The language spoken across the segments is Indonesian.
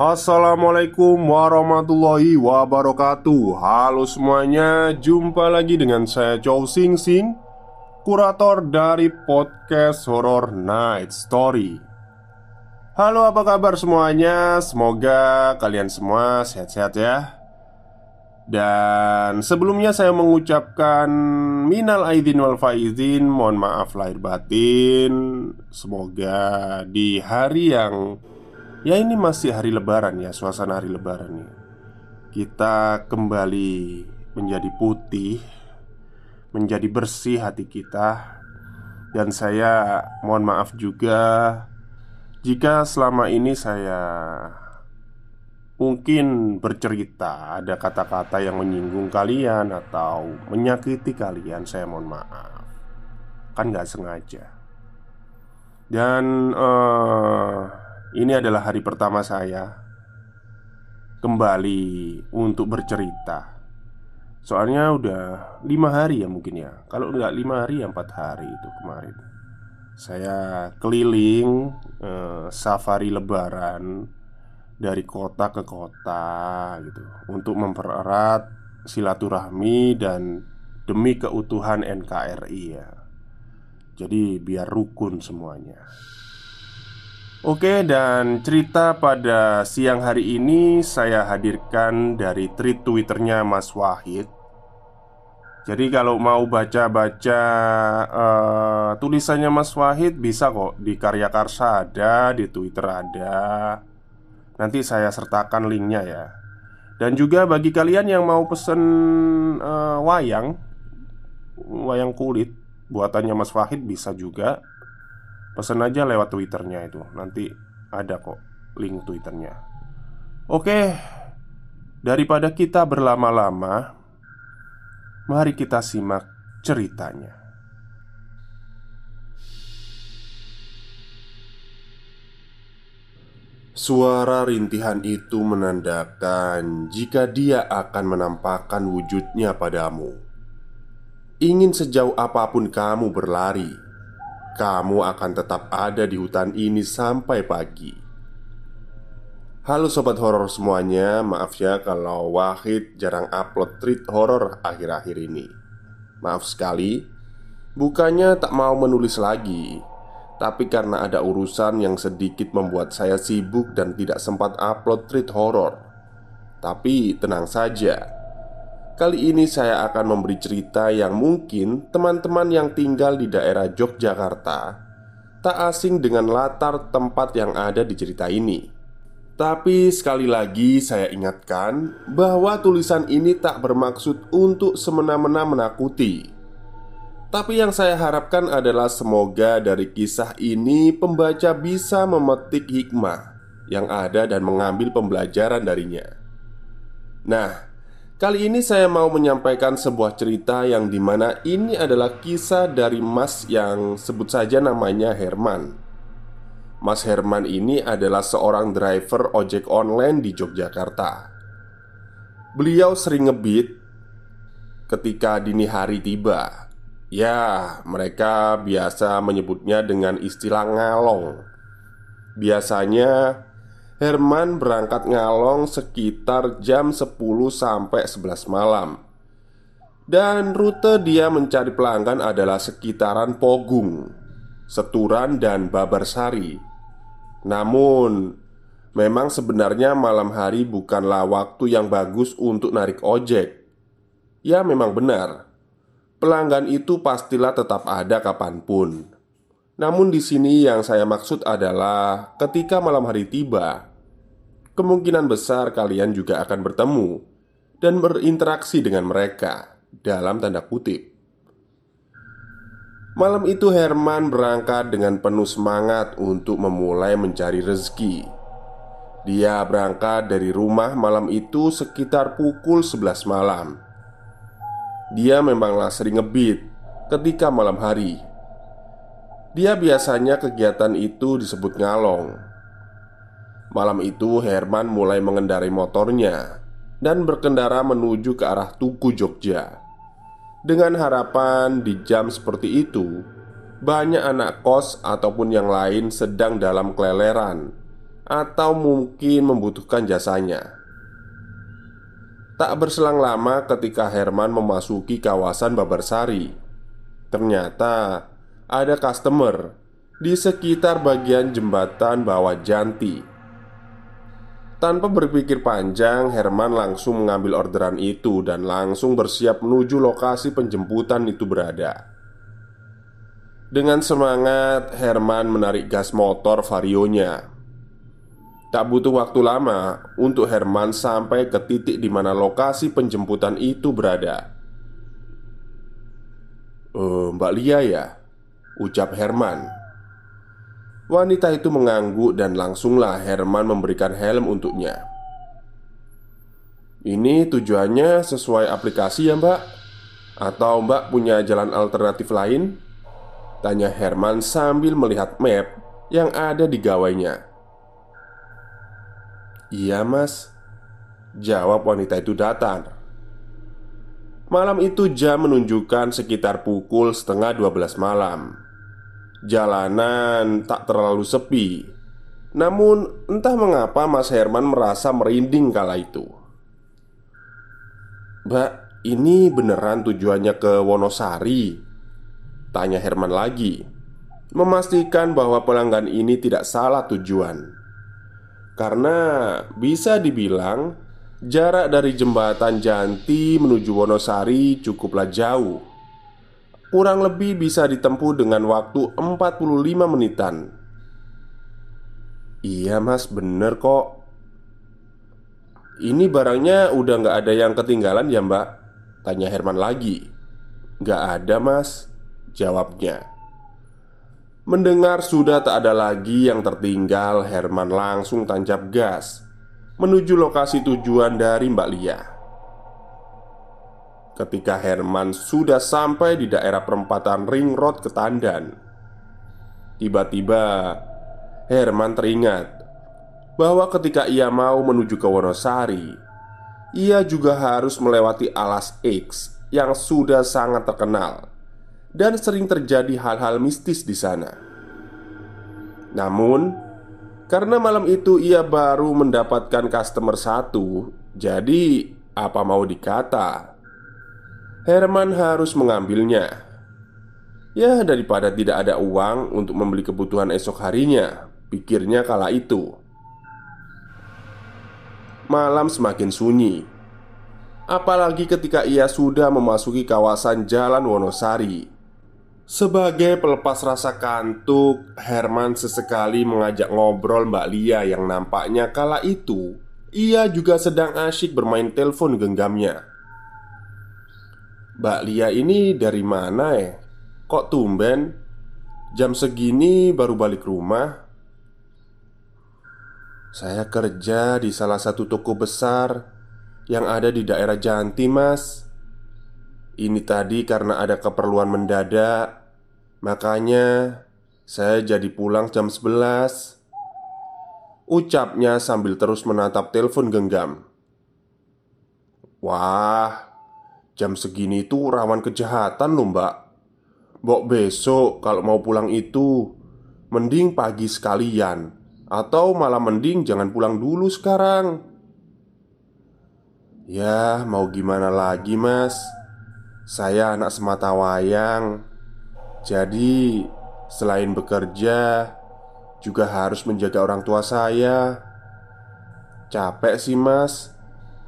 Assalamualaikum warahmatullahi wabarakatuh. Halo semuanya Jumpa lagi dengan saya Chow Sing Sing Kurator dari podcast Horror Night Story. Halo apa kabar semuanya? Semoga kalian semua sehat-sehat ya. Dan sebelumnya saya mengucapkan Minal aidin wal faizin Mohon maaf lahir batin. Semoga di hari yang Ya ini masih hari lebaran ya Suasana hari lebaran ya. Kita kembali menjadi putih Menjadi bersih hati kita. Dan saya mohon maaf juga Jika selama ini saya Mungkin bercerita Ada kata-kata yang menyinggung kalian Atau menyakiti kalian Saya mohon maaf. Kan gak sengaja. Dan uh, ini adalah hari pertama saya kembali untuk bercerita. Soalnya udah lima hari ya mungkin ya. Kalau nggak lima hari ya empat hari itu kemarin. Saya keliling eh, safari Lebaran dari kota ke kota gitu untuk mempererat silaturahmi dan demi keutuhan NKRI ya. Jadi biar rukun semuanya. Oke, dan cerita pada siang hari ini saya hadirkan dari tweet Twitternya Mas Wahid. Jadi kalau mau baca-baca uh, tulisannya Mas Wahid bisa kok di Karya Karsa ada, di Twitter ada. Nanti saya sertakan linknya ya. Dan juga bagi kalian yang mau pesen uh, wayang, wayang kulit buatannya Mas Wahid bisa juga Pesan aja lewat twitternya itu. Nanti ada kok link twitternya. Oke Daripada kita berlama-lama Mari kita simak ceritanya. Suara rintihan itu menandakan jika dia akan menampakkan wujudnya padamu. Ingin sejauh apa pun kamu berlari, kamu akan tetap ada di hutan ini sampai pagi. Halo sobat horor semuanya, maaf ya kalau Wahid jarang upload treat horor akhir-akhir ini. Maaf sekali, bukannya tak mau menulis lagi, tapi karena ada urusan yang sedikit membuat saya sibuk dan tidak sempat upload treat horor. Tapi tenang saja, Kali ini saya akan memberi cerita yang mungkin teman-teman yang tinggal di daerah Yogyakarta tak asing dengan latar tempat yang ada di cerita ini. Tapi sekali lagi saya ingatkan bahwa tulisan ini tak bermaksud untuk semena-mena menakuti. Tapi yang saya harapkan adalah semoga dari kisah ini pembaca bisa memetik hikmah yang ada dan mengambil pembelajaran darinya. Nah, Kali ini saya mau menyampaikan sebuah cerita yang di mana ini adalah kisah dari Mas yang sebut saja namanya Herman. Mas Herman ini adalah seorang driver ojek online di Yogyakarta. Beliau sering ngebit ketika dini hari tiba. Ya, mereka biasa menyebutnya dengan istilah ngalong. Biasanya Herman berangkat ngalong sekitar jam 10 sampai 11 malam Dan rute dia mencari pelanggan adalah sekitaran Pogung, Seturan, dan Babarsari. Namun, memang sebenarnya malam hari bukanlah waktu yang bagus untuk narik ojek. Ya, memang benar, pelanggan itu pastilah tetap ada kapan pun. Namun, di sini yang saya maksud adalah ketika malam hari tiba, kemungkinan besar kalian juga akan bertemu dan berinteraksi dengan mereka dalam tanda kutip. Malam itu Herman berangkat dengan penuh semangat untuk memulai mencari rezeki. Dia berangkat dari rumah malam itu sekitar pukul 11 malam. Dia memanglah sering ngebit ketika malam hari. Dia biasanya kegiatan itu disebut ngalong. Malam itu Herman mulai mengendarai motornya dan berkendara menuju ke arah Tugu Jogja. Dengan harapan di jam seperti itu, banyak anak kos ataupun yang lain sedang dalam keleleran atau mungkin membutuhkan jasanya. Tak berselang lama ketika Herman memasuki kawasan Babarsari, ternyata ada customer di sekitar bagian jembatan bawah Janti tanpa berpikir panjang, Herman langsung mengambil orderan itu dan langsung bersiap menuju lokasi penjemputan itu berada. Dengan semangat, Herman menarik gas motor varionya. Tak butuh waktu lama untuk Herman sampai ke titik di mana lokasi penjemputan itu berada. "Eh, Mbak Lia ya?" ucap Herman. Wanita itu mengangguk dan langsunglah Herman memberikan helm untuknya. Ini tujuannya sesuai aplikasi ya mbak? Atau mbak punya jalan alternatif lain? Tanya Herman sambil melihat map yang ada di gawainya Iya mas Jawab wanita itu datar Malam itu jam menunjukkan sekitar pukul setengah 12 malam Jalanan tak terlalu sepi. Namun entah mengapa Mas Herman merasa merinding kala itu. Mbak, ini beneran tujuannya ke Wonosari? Tanya Herman lagi Memastikan bahwa pelanggan ini tidak salah tujuan. Karena bisa dibilang Jarak dari jembatan Janti menuju Wonosari cukuplah jauh Kurang lebih bisa ditempuh dengan waktu 45 menitan. Iya mas bener kok. Ini barangnya udah nggak ada yang ketinggalan ya mbak? Tanya Herman lagi. Nggak ada mas Jawabnya. Mendengar sudah tak ada lagi yang tertinggal Herman langsung tancap gas Menuju lokasi tujuan dari Mbak Lia Ketika Herman sudah sampai di daerah perempatan Ring Road Ketandan. Tiba-tiba Herman teringat Bahwa ketika ia mau menuju ke Wonosari Ia juga harus melewati alas X Yang sudah sangat terkenal Dan sering terjadi hal-hal mistis di sana. Namun Karena malam itu ia baru mendapatkan customer satu Jadi apa mau dikata Herman harus mengambilnya. Ya, daripada tidak ada uang untuk membeli kebutuhan esok harinya, pikirnya kala itu. Malam semakin sunyi, apalagi ketika ia sudah memasuki kawasan Jalan Wonosari. Sebagai pelepas rasa kantuk, Herman sesekali mengajak ngobrol Mbak Lia yang nampaknya kala itu ia juga sedang asyik bermain telepon genggamnya. Mbak Lia ini dari mana ya? Kok tumben? Jam segini baru balik rumah. Saya kerja di salah satu toko besar Yang ada di daerah Janti mas. Ini tadi karena ada keperluan mendadak. Makanya saya jadi pulang jam 11 Ucapnya sambil terus menatap telepon genggam. Wah, Jam segini itu rawan kejahatan loh mbak. Mbok besok kalau mau pulang itu Mending pagi sekalian. Atau malah mending jangan pulang dulu sekarang. Ya mau gimana lagi mas? Saya anak semata wayang. Jadi selain bekerja Juga harus menjaga orang tua saya. Capek sih mas.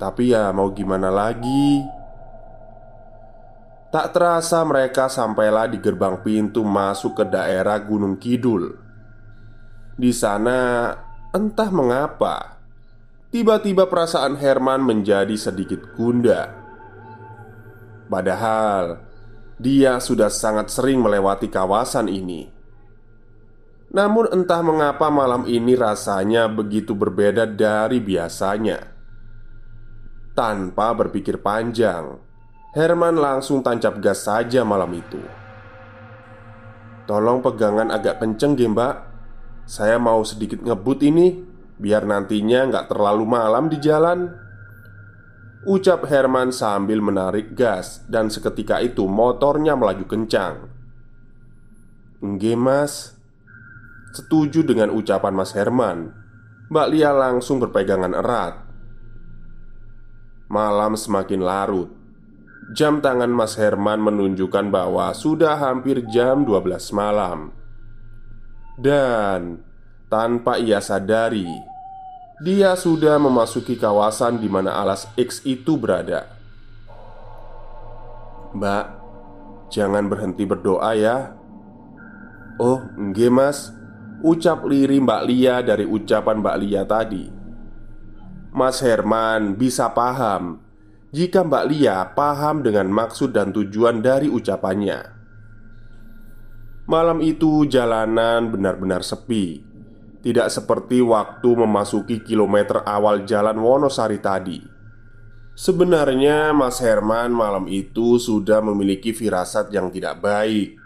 Tapi ya mau gimana lagi Tak terasa mereka sampailah di gerbang pintu masuk ke daerah Gunung Kidul. Di sana, entah mengapa, tiba-tiba perasaan Herman menjadi sedikit gundah. Padahal dia sudah sangat sering melewati kawasan ini. Namun, entah mengapa malam ini rasanya begitu berbeda dari biasanya. Tanpa berpikir panjang, Herman langsung tancap gas saja malam itu. Tolong pegangan agak kenceng, mbak. Saya mau sedikit ngebut ini, biar nantinya nggak terlalu malam di jalan. Ucap Herman sambil menarik gas dan seketika itu motornya melaju kencang. Enggak mas Setuju dengan ucapan Mas Herman Mbak Lia langsung berpegangan erat Malam semakin larut Jam tangan Mas Herman menunjukkan bahwa sudah hampir jam 12 malam. Dan tanpa ia sadari Dia sudah memasuki kawasan di mana alas X itu berada. Mbak, jangan berhenti berdoa ya. Oh, enggak mas. Ucap liri Mbak Lia dari ucapan Mbak Lia tadi. Mas Herman bisa paham jika Mbak Lia paham dengan maksud dan tujuan dari ucapannya. Malam itu jalanan benar-benar sepi, tidak seperti waktu memasuki kilometer awal jalan Wonosari tadi. Sebenarnya, Mas Herman malam itu sudah memiliki firasat yang tidak baik,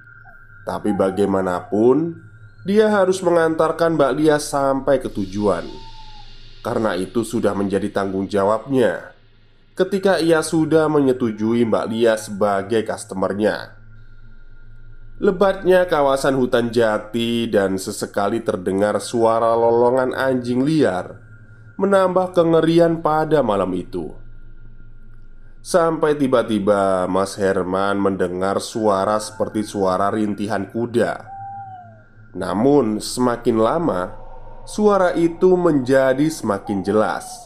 tapi bagaimanapun dia harus mengantarkan Mbak Lia sampai ke tujuan. Karena itu, sudah menjadi tanggung jawabnya ketika ia sudah menyetujui Mbak Lia sebagai customernya. Lebatnya kawasan hutan jati dan sesekali terdengar suara lolongan anjing liar menambah kengerian pada malam itu. Sampai tiba-tiba Mas Herman mendengar suara seperti suara rintihan kuda. Namun, semakin lama suara itu menjadi semakin jelas.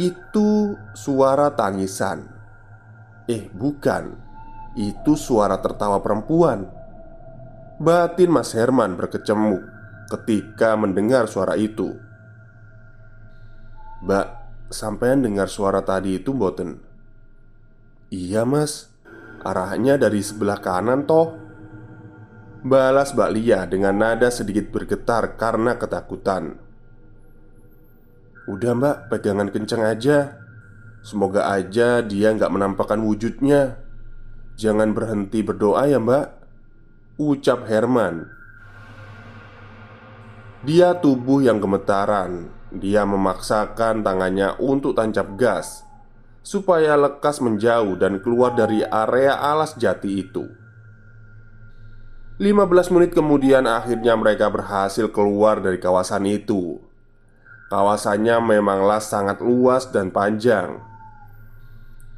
Itu suara tangisan. Eh, bukan. Itu suara tertawa perempuan. Batin Mas Herman berkecamuk ketika mendengar suara itu. Mbak, sampean dengar suara tadi itu boten? Iya mas, arahnya dari sebelah kanan toh Balas Mbak Lia dengan nada sedikit bergetar karena ketakutan Udah mbak, pegangan kenceng aja. Semoga aja dia nggak menampakkan wujudnya. Jangan berhenti berdoa ya mbak. Ucap Herman. Dia tubuh yang gemetaran. Dia memaksakan tangannya untuk tancap gas Supaya lekas menjauh dan keluar dari area alas jati itu. 15 menit kemudian akhirnya mereka berhasil keluar dari kawasan itu Kawasannya memanglah sangat luas dan panjang.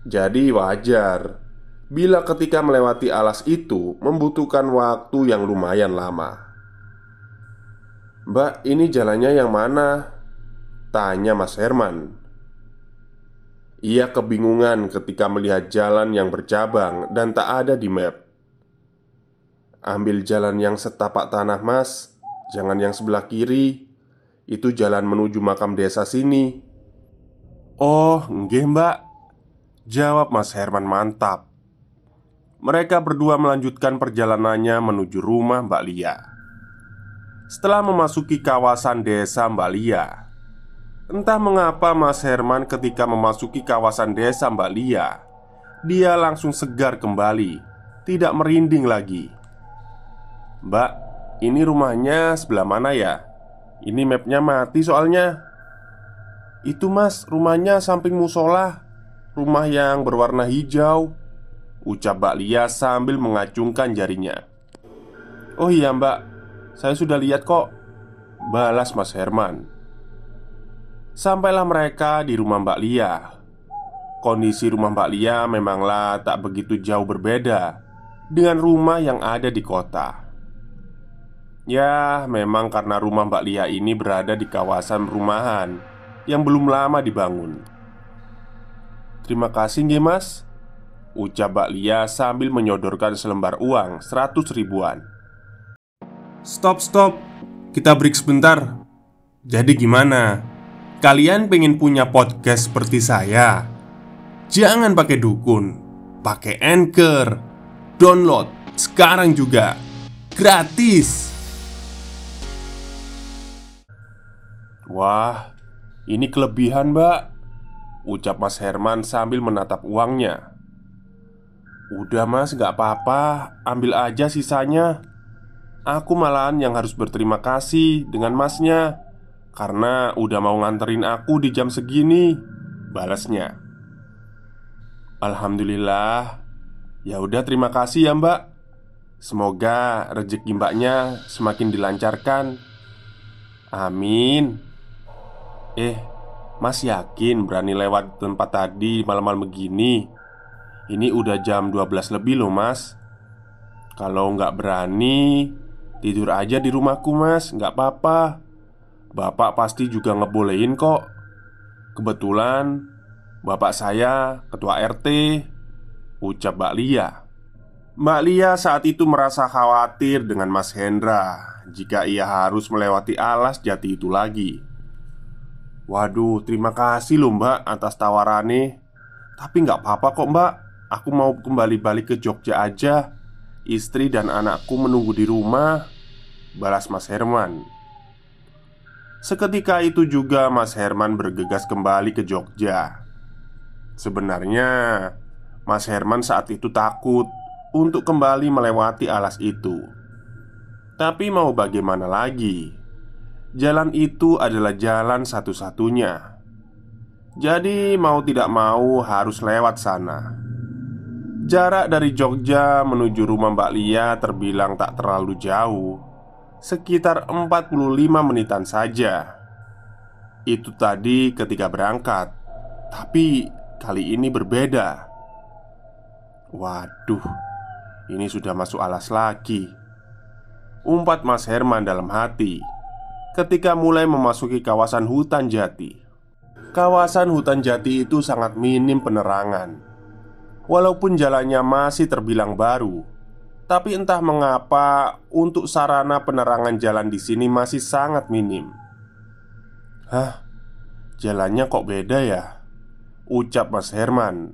Jadi wajar Bila ketika melewati alas itu Membutuhkan waktu yang lumayan lama. Mbak, ini jalannya yang mana? Tanya Mas Herman. Ia kebingungan ketika melihat jalan yang bercabang dan tak ada di map. Ambil jalan yang setapak tanah mas. Jangan yang sebelah kiri itu jalan menuju makam desa sini. Oh, nggih mbak. Jawab Mas Herman mantap. Mereka berdua melanjutkan perjalanannya menuju rumah Mbak Lia. Setelah memasuki kawasan desa Mbak Lia Entah mengapa Mas Herman ketika memasuki kawasan desa Mbak Lia Dia langsung segar kembali Tidak merinding lagi. Mbak, ini rumahnya sebelah mana ya? Ini mapnya mati soalnya. Itu mas, rumahnya samping musola. Rumah yang berwarna hijau. Ucap Mbak Lia sambil mengacungkan jarinya. Oh iya mbak. Saya sudah lihat kok. Balas Mas Herman. Sampailah mereka di rumah Mbak Lia. Kondisi rumah Mbak Lia memanglah tak begitu jauh berbeda dengan rumah yang ada di kota. Ya, memang karena rumah Mbak Lia ini berada di kawasan perumahan yang belum lama dibangun. Terima kasih nggih mas Ucap Mbak Lia sambil menyodorkan selembar uang seratus ribuan Stop, stop. Kita break sebentar. Jadi gimana? Kalian pengen punya podcast seperti saya? Jangan pakai dukun, pakai Anchor. Download sekarang juga. Gratis. Wah, ini kelebihan mbak Ucap Mas Herman sambil menatap uangnya. Udah mas, gak apa-apa Ambil aja sisanya. Aku malahan yang harus berterima kasih dengan masnya Karena udah mau nganterin aku di jam segini Balasnya. Alhamdulillah. Ya udah terima kasih ya mbak. Semoga rezeki mbaknya semakin dilancarkan. Amin Eh, Mas yakin berani lewat tempat tadi malam-malam begini? Ini udah jam 12 lebih loh mas. Kalau nggak berani Tidur aja di rumahku mas. Nggak apa-apa. Bapak pasti juga ngebolehin kok. Kebetulan Bapak saya ketua RT Ucap Mbak Lia. Mbak Lia saat itu merasa khawatir dengan Mas Hendra Jika ia harus melewati alas jati itu lagi Waduh, terima kasih loh mbak atas tawarannya Tapi nggak apa-apa kok mbak. Aku mau kembali balik ke Jogja aja. Istri dan anakku menunggu di rumah. Balas Mas Herman. Seketika itu juga Mas Herman bergegas kembali ke Jogja. Sebenarnya Mas Herman saat itu takut Untuk kembali melewati alas itu. Tapi mau bagaimana lagi Jalan itu adalah jalan satu-satunya. Jadi, mau tidak mau harus lewat sana. Jarak dari Jogja menuju rumah Mbak Lia terbilang tak terlalu jauh, sekitar 45 menitan saja. Itu tadi ketika berangkat, tapi kali ini berbeda. Waduh, ini sudah masuk alas lagi. Umpat Mas Herman dalam hati ketika mulai memasuki kawasan hutan jati. Kawasan hutan jati itu sangat minim penerangan. Walaupun jalannya masih terbilang baru, tapi entah mengapa untuk sarana penerangan jalan di sini masih sangat minim. Hah? Jalannya kok beda ya? Ucap Mas Herman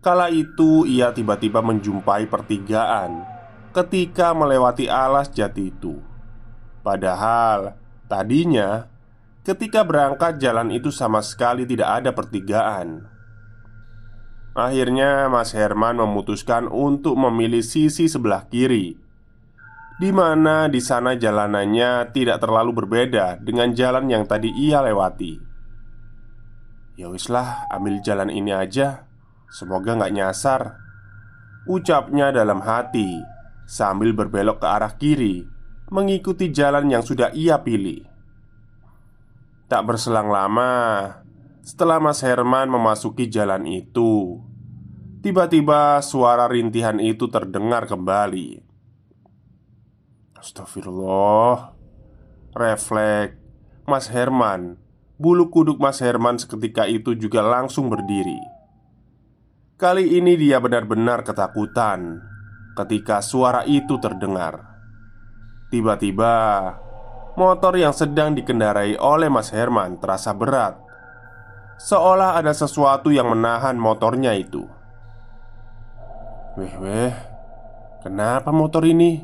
Kala itu ia tiba-tiba menjumpai pertigaan Ketika melewati alas jati itu Padahal Tadinya, ketika berangkat jalan itu sama sekali tidak ada pertigaan. Akhirnya, Mas Herman memutuskan untuk memilih sisi sebelah kiri, di mana di sana jalanannya tidak terlalu berbeda dengan jalan yang tadi ia lewati. Ya wislah, ambil jalan ini aja. Semoga nggak nyasar. Ucapnya dalam hati sambil berbelok ke arah kiri mengikuti jalan yang sudah ia pilih. Tak berselang lama, setelah Mas Herman memasuki jalan itu, tiba-tiba suara rintihan itu terdengar kembali. Astagfirullah, refleks Mas Herman, bulu kuduk Mas Herman seketika itu juga langsung berdiri. Kali ini dia benar-benar ketakutan ketika suara itu terdengar. Tiba-tiba, motor yang sedang dikendarai oleh Mas Herman terasa berat, seolah ada sesuatu yang menahan motornya itu. Weh, weh, kenapa motor ini?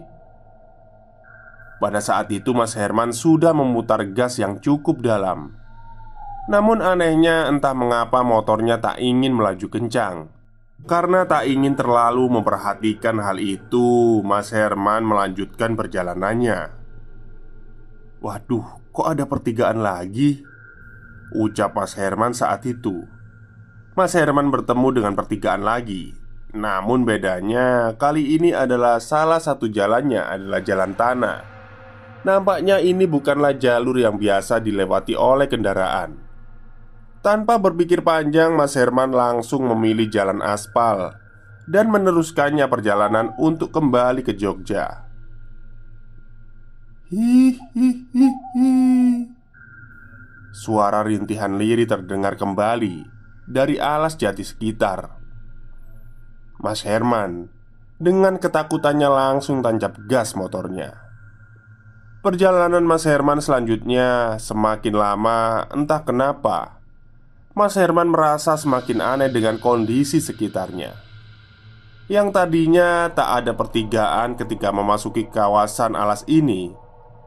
Pada saat itu, Mas Herman sudah memutar gas yang cukup dalam. Namun, anehnya, entah mengapa motornya tak ingin melaju kencang. Karena tak ingin terlalu memperhatikan hal itu, Mas Herman melanjutkan perjalanannya. "Waduh, kok ada pertigaan lagi?" ucap Mas Herman saat itu. Mas Herman bertemu dengan pertigaan lagi. Namun bedanya kali ini adalah salah satu jalannya adalah jalan tanah. Nampaknya ini bukanlah jalur yang biasa dilewati oleh kendaraan. Tanpa berpikir panjang, Mas Herman langsung memilih jalan aspal dan meneruskannya perjalanan untuk kembali ke Jogja. Hihihihi. Suara rintihan liri terdengar kembali dari alas jati sekitar. Mas Herman dengan ketakutannya langsung tancap gas motornya. Perjalanan Mas Herman selanjutnya semakin lama, entah kenapa Mas Herman merasa semakin aneh dengan kondisi sekitarnya. Yang tadinya tak ada pertigaan ketika memasuki kawasan alas ini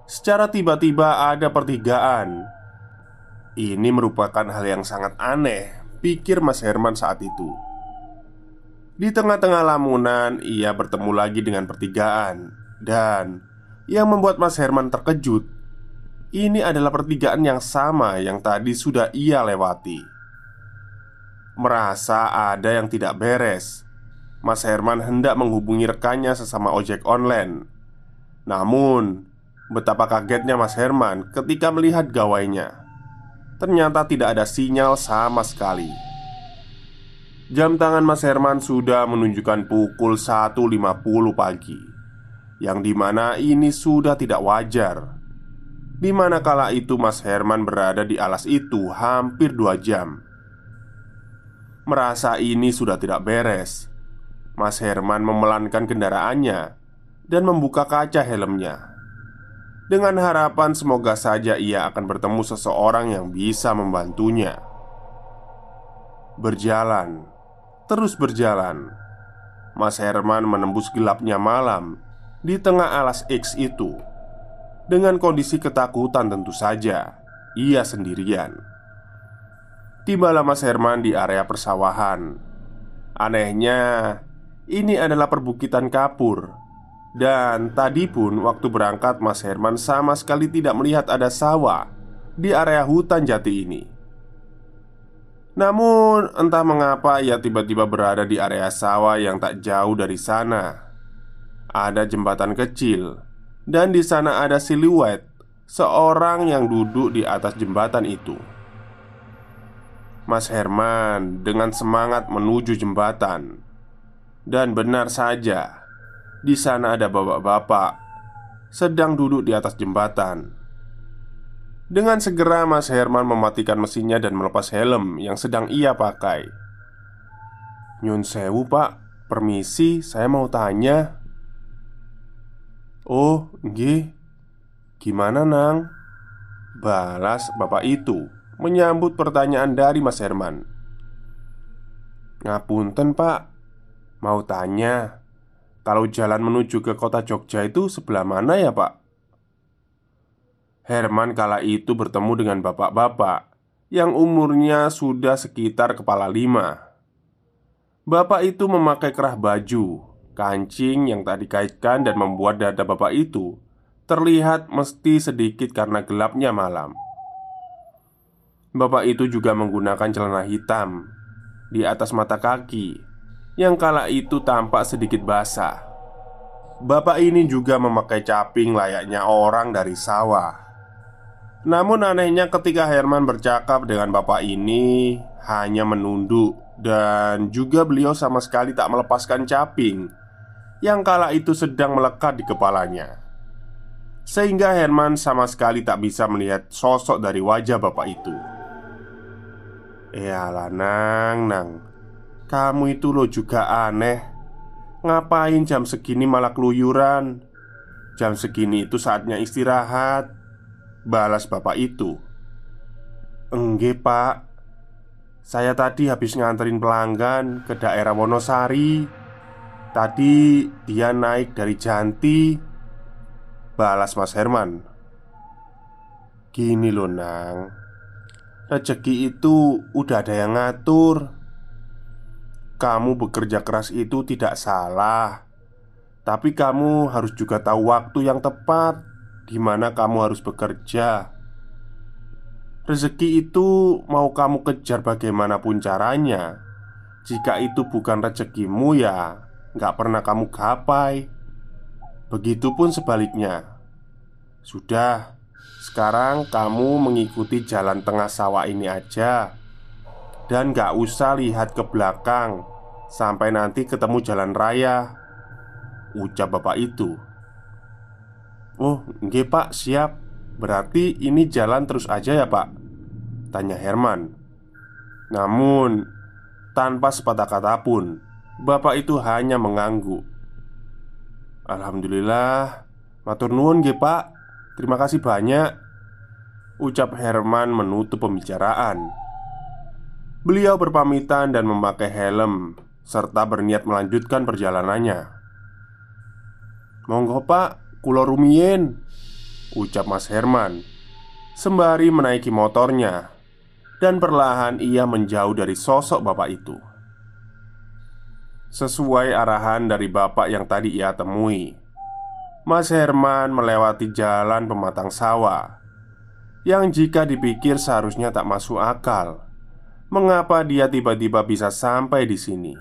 Secara tiba-tiba ada pertigaan. Ini merupakan hal yang sangat aneh Pikir Mas Herman saat itu. Di tengah-tengah lamunan Ia bertemu lagi dengan pertigaan Dan Yang membuat Mas Herman terkejut ini adalah pertigaan yang sama yang tadi sudah ia lewati merasa ada yang tidak beres. Mas Herman hendak menghubungi rekannya sesama ojek online. Namun, betapa kagetnya Mas Herman ketika melihat gawainya. Ternyata tidak ada sinyal sama sekali. Jam tangan Mas Herman sudah menunjukkan pukul 1.50 pagi Yang di mana ini sudah tidak wajar Di mana kala itu Mas Herman berada di alas itu hampir dua jam Merasa ini sudah tidak beres. Mas Herman memelankan kendaraannya Dan membuka kaca helmnya. Dengan harapan semoga saja ia akan bertemu seseorang yang bisa membantunya. Berjalan Terus berjalan Mas Herman menembus gelapnya malam Di tengah alas X itu. Dengan kondisi ketakutan tentu saja Ia sendirian Tibalah Mas Herman di area persawahan. Anehnya Ini adalah perbukitan kapur. Dan tadi pun waktu berangkat Mas Herman sama sekali tidak melihat ada sawah Di area hutan jati ini. Namun entah mengapa ia tiba-tiba berada di area sawah yang tak jauh dari sana. Ada jembatan kecil Dan di sana ada siluet Seorang yang duduk di atas jembatan itu Mas Herman dengan semangat menuju jembatan. Dan benar saja, di sana ada bapak-bapak sedang duduk di atas jembatan. Dengan segera Mas Herman mematikan mesinnya dan melepas helm yang sedang ia pakai. Nyun sewu pak, permisi saya mau tanya Oh, nggih. Gimana nang? Balas bapak itu Menyambut pertanyaan dari Mas Herman. Ngapunten pak. Mau tanya Kalau jalan menuju ke kota Jogja itu sebelah mana ya pak? Herman kala itu bertemu dengan bapak-bapak Yang umurnya sudah sekitar kepala lima. Bapak itu memakai kerah baju Kancing yang tak dikaitkan dan membuat dada bapak itu Terlihat mesti sedikit karena gelapnya malam Bapak itu juga menggunakan celana hitam di atas mata kaki yang kala itu tampak sedikit basah. Bapak ini juga memakai caping layaknya orang dari sawah. Namun anehnya ketika Herman bercakap dengan bapak ini hanya menunduk dan juga beliau sama sekali tak melepaskan caping yang kala itu sedang melekat di kepalanya. Sehingga Herman sama sekali tak bisa melihat sosok dari wajah bapak itu. Yalah nang nang. Kamu itu lo juga aneh. Ngapain jam segini malah keluyuran? Jam segini itu saatnya istirahat. Balas bapak itu. Engge pak. Saya tadi habis nganterin pelanggan ke daerah Wonosari. Tadi dia naik dari Janti. Balas Mas Herman. Gini loh nang Rezeki itu udah ada yang ngatur. Kamu bekerja keras itu tidak salah. Tapi kamu harus juga tahu waktu yang tepat di mana kamu harus bekerja. Rezeki itu mau kamu kejar bagaimanapun caranya. Jika itu bukan rezekimu ya nggak pernah kamu gapai. Begitupun sebaliknya. Sudah sekarang kamu mengikuti jalan tengah sawah ini aja. Dan gak usah lihat ke belakang. Sampai nanti ketemu jalan raya. Ucap bapak itu. Oh, nggih pak, siap. Berarti ini jalan terus aja ya pak? Tanya Herman. Namun Tanpa sepatah kata pun Bapak itu hanya mengangguk. Alhamdulillah. Matur nuwun nggih pak Terima kasih banyak Ucap Herman menutup pembicaraan. Beliau berpamitan dan memakai helm Serta berniat melanjutkan perjalanannya. Monggo pak, kulo rumien Ucap Mas Herman Sembari menaiki motornya Dan perlahan ia menjauh dari sosok bapak itu. Sesuai arahan dari bapak yang tadi ia temui Mas Herman melewati jalan pematang sawah Yang jika dipikir seharusnya tak masuk akal Mengapa dia tiba-tiba bisa sampai di sini?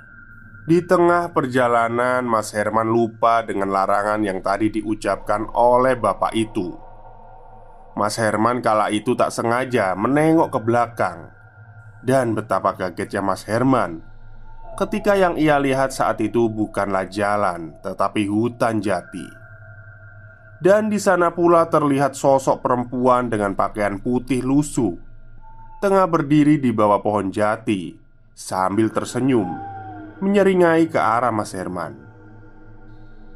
Di tengah perjalanan, Mas Herman lupa dengan larangan yang tadi diucapkan oleh bapak itu. Mas Herman kala itu tak sengaja menengok ke belakang, dan betapa kagetnya Mas Herman ketika yang ia lihat saat itu bukanlah jalan, tetapi hutan jati. Dan di sana pula terlihat sosok perempuan dengan pakaian putih lusuh, tengah berdiri di bawah pohon jati sambil tersenyum, menyeringai ke arah Mas Herman.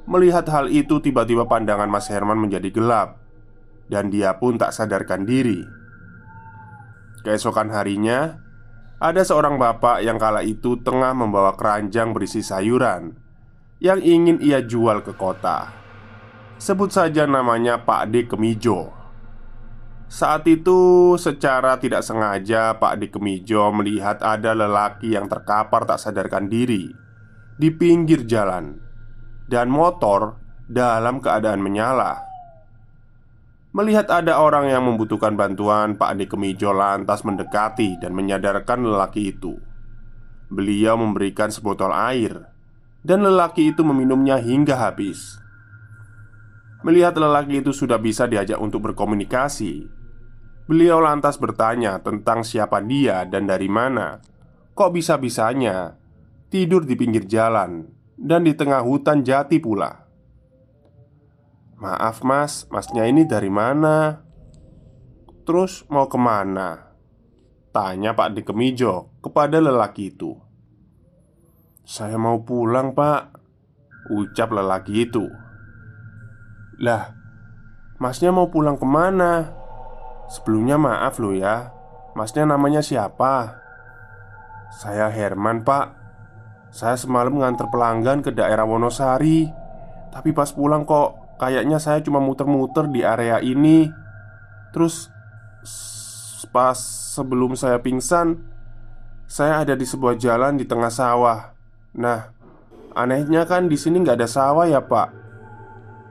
Melihat hal itu, tiba-tiba pandangan Mas Herman menjadi gelap, dan dia pun tak sadarkan diri. Keesokan harinya, ada seorang bapak yang kala itu tengah membawa keranjang berisi sayuran yang ingin ia jual ke kota. Sebut saja namanya Pak D. Kemijo. Saat itu, secara tidak sengaja, Pak D. Kemijo melihat ada lelaki yang terkapar tak sadarkan diri di pinggir jalan, dan motor dalam keadaan menyala. Melihat ada orang yang membutuhkan bantuan, Pak Ade Kemijo lantas mendekati dan menyadarkan lelaki itu. Beliau memberikan sebotol air, dan lelaki itu meminumnya hingga habis. Melihat lelaki itu sudah bisa diajak untuk berkomunikasi, beliau lantas bertanya tentang siapa dia dan dari mana. Kok bisa-bisanya tidur di pinggir jalan dan di tengah hutan jati pula? Maaf mas, masnya ini dari mana? Terus mau ke mana? Tanya Pak Dikemijo kepada lelaki itu Saya mau pulang pak Ucap lelaki itu Lah, masnya mau pulang ke mana? Sebelumnya maaf loh ya Masnya namanya siapa? Saya Herman pak. Saya semalam nganter pelanggan ke daerah Wonosari. Tapi pas pulang kok Kayaknya saya cuma muter-muter di area ini. Terus Pas sebelum saya pingsan Saya ada di sebuah jalan di tengah sawah. Nah Anehnya kan di sini nggak ada sawah ya pak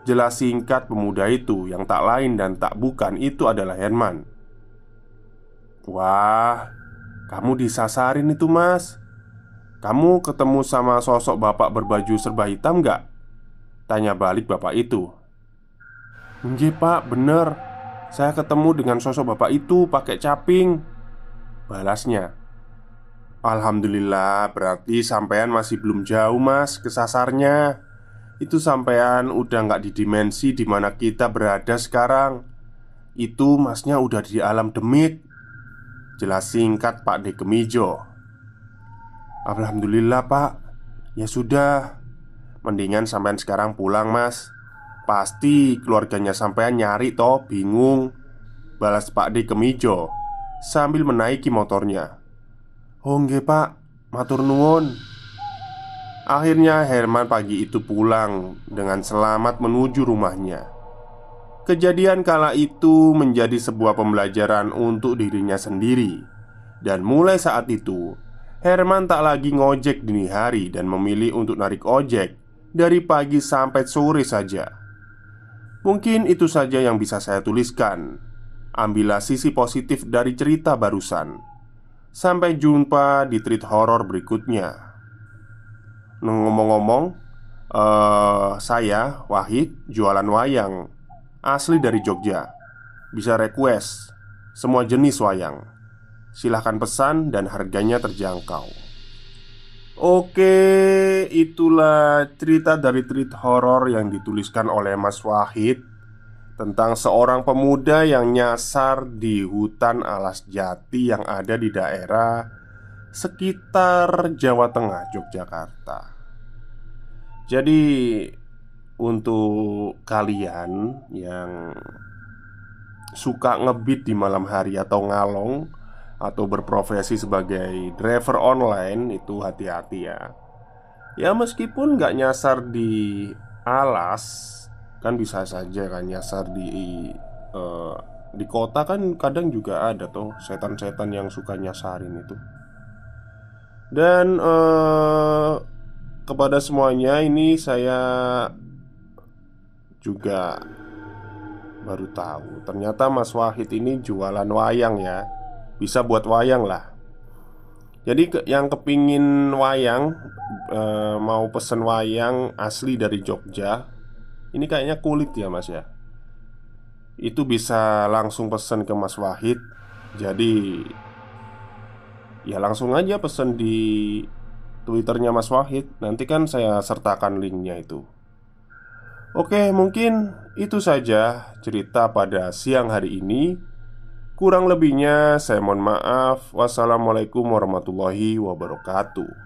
Jelas singkat pemuda itu yang tak lain dan tak bukan itu adalah Herman. Wah Kamu disasarin itu mas. Kamu ketemu sama sosok bapak berbaju serba hitam nggak? Tanya balik bapak itu. Nggih pak, bener. Saya ketemu dengan sosok bapak itu pakai caping. Balasnya. Alhamdulillah berarti sampean masih belum jauh mas kesasarnya Itu sampean udah nggak di dimensi di mana kita berada sekarang. Itu masnya udah di alam demit. Jelas singkat Pak Dekemijo Alhamdulillah pak. Ya sudah. Mendingan sampean sekarang pulang mas. Pasti keluarganya sampean nyari toh bingung. Balas Pak D Kemijo Sambil menaiki motornya. Oh nge pak. Matur nuwun Akhirnya Herman pagi itu pulang Dengan selamat menuju rumahnya Kejadian kala itu menjadi sebuah pembelajaran untuk dirinya sendiri Dan mulai saat itu Herman tak lagi ngojek dini hari dan memilih untuk narik ojek dari pagi sampai sore saja. Mungkin itu saja yang bisa saya tuliskan. Ambillah sisi positif dari cerita barusan. Sampai jumpa di treat horor berikutnya. Ngomong-ngomong, uh, saya Wahid jualan wayang asli dari Jogja. Bisa request semua jenis wayang. Silahkan pesan dan harganya terjangkau Oke, itulah cerita dari treat horor yang dituliskan oleh Mas Wahid Tentang seorang pemuda yang nyasar di hutan alas jati yang ada di daerah sekitar Jawa Tengah, Yogyakarta Jadi untuk kalian yang suka ngebit di malam hari atau ngalong atau berprofesi sebagai driver online itu hati-hati ya. Ya meskipun nggak nyasar di alas kan bisa saja kan nyasar di uh, di kota kan kadang juga ada tuh setan-setan yang suka nyasarin itu. Dan uh, kepada semuanya ini saya juga baru tahu. Ternyata Mas Wahid ini jualan wayang ya. Bisa buat wayang lah. Jadi yang kepingin wayang e, Mau pesen wayang asli dari Jogja Ini kayaknya kulit ya mas ya? Itu bisa langsung pesen ke Mas Wahid. Jadi Ya langsung aja pesen di Twitternya Mas Wahid. Nanti kan saya sertakan linknya itu. Oke mungkin itu saja cerita pada siang hari ini. Kurang lebihnya saya mohon maaf. Wassalamualaikum warahmatullahi wabarakatuh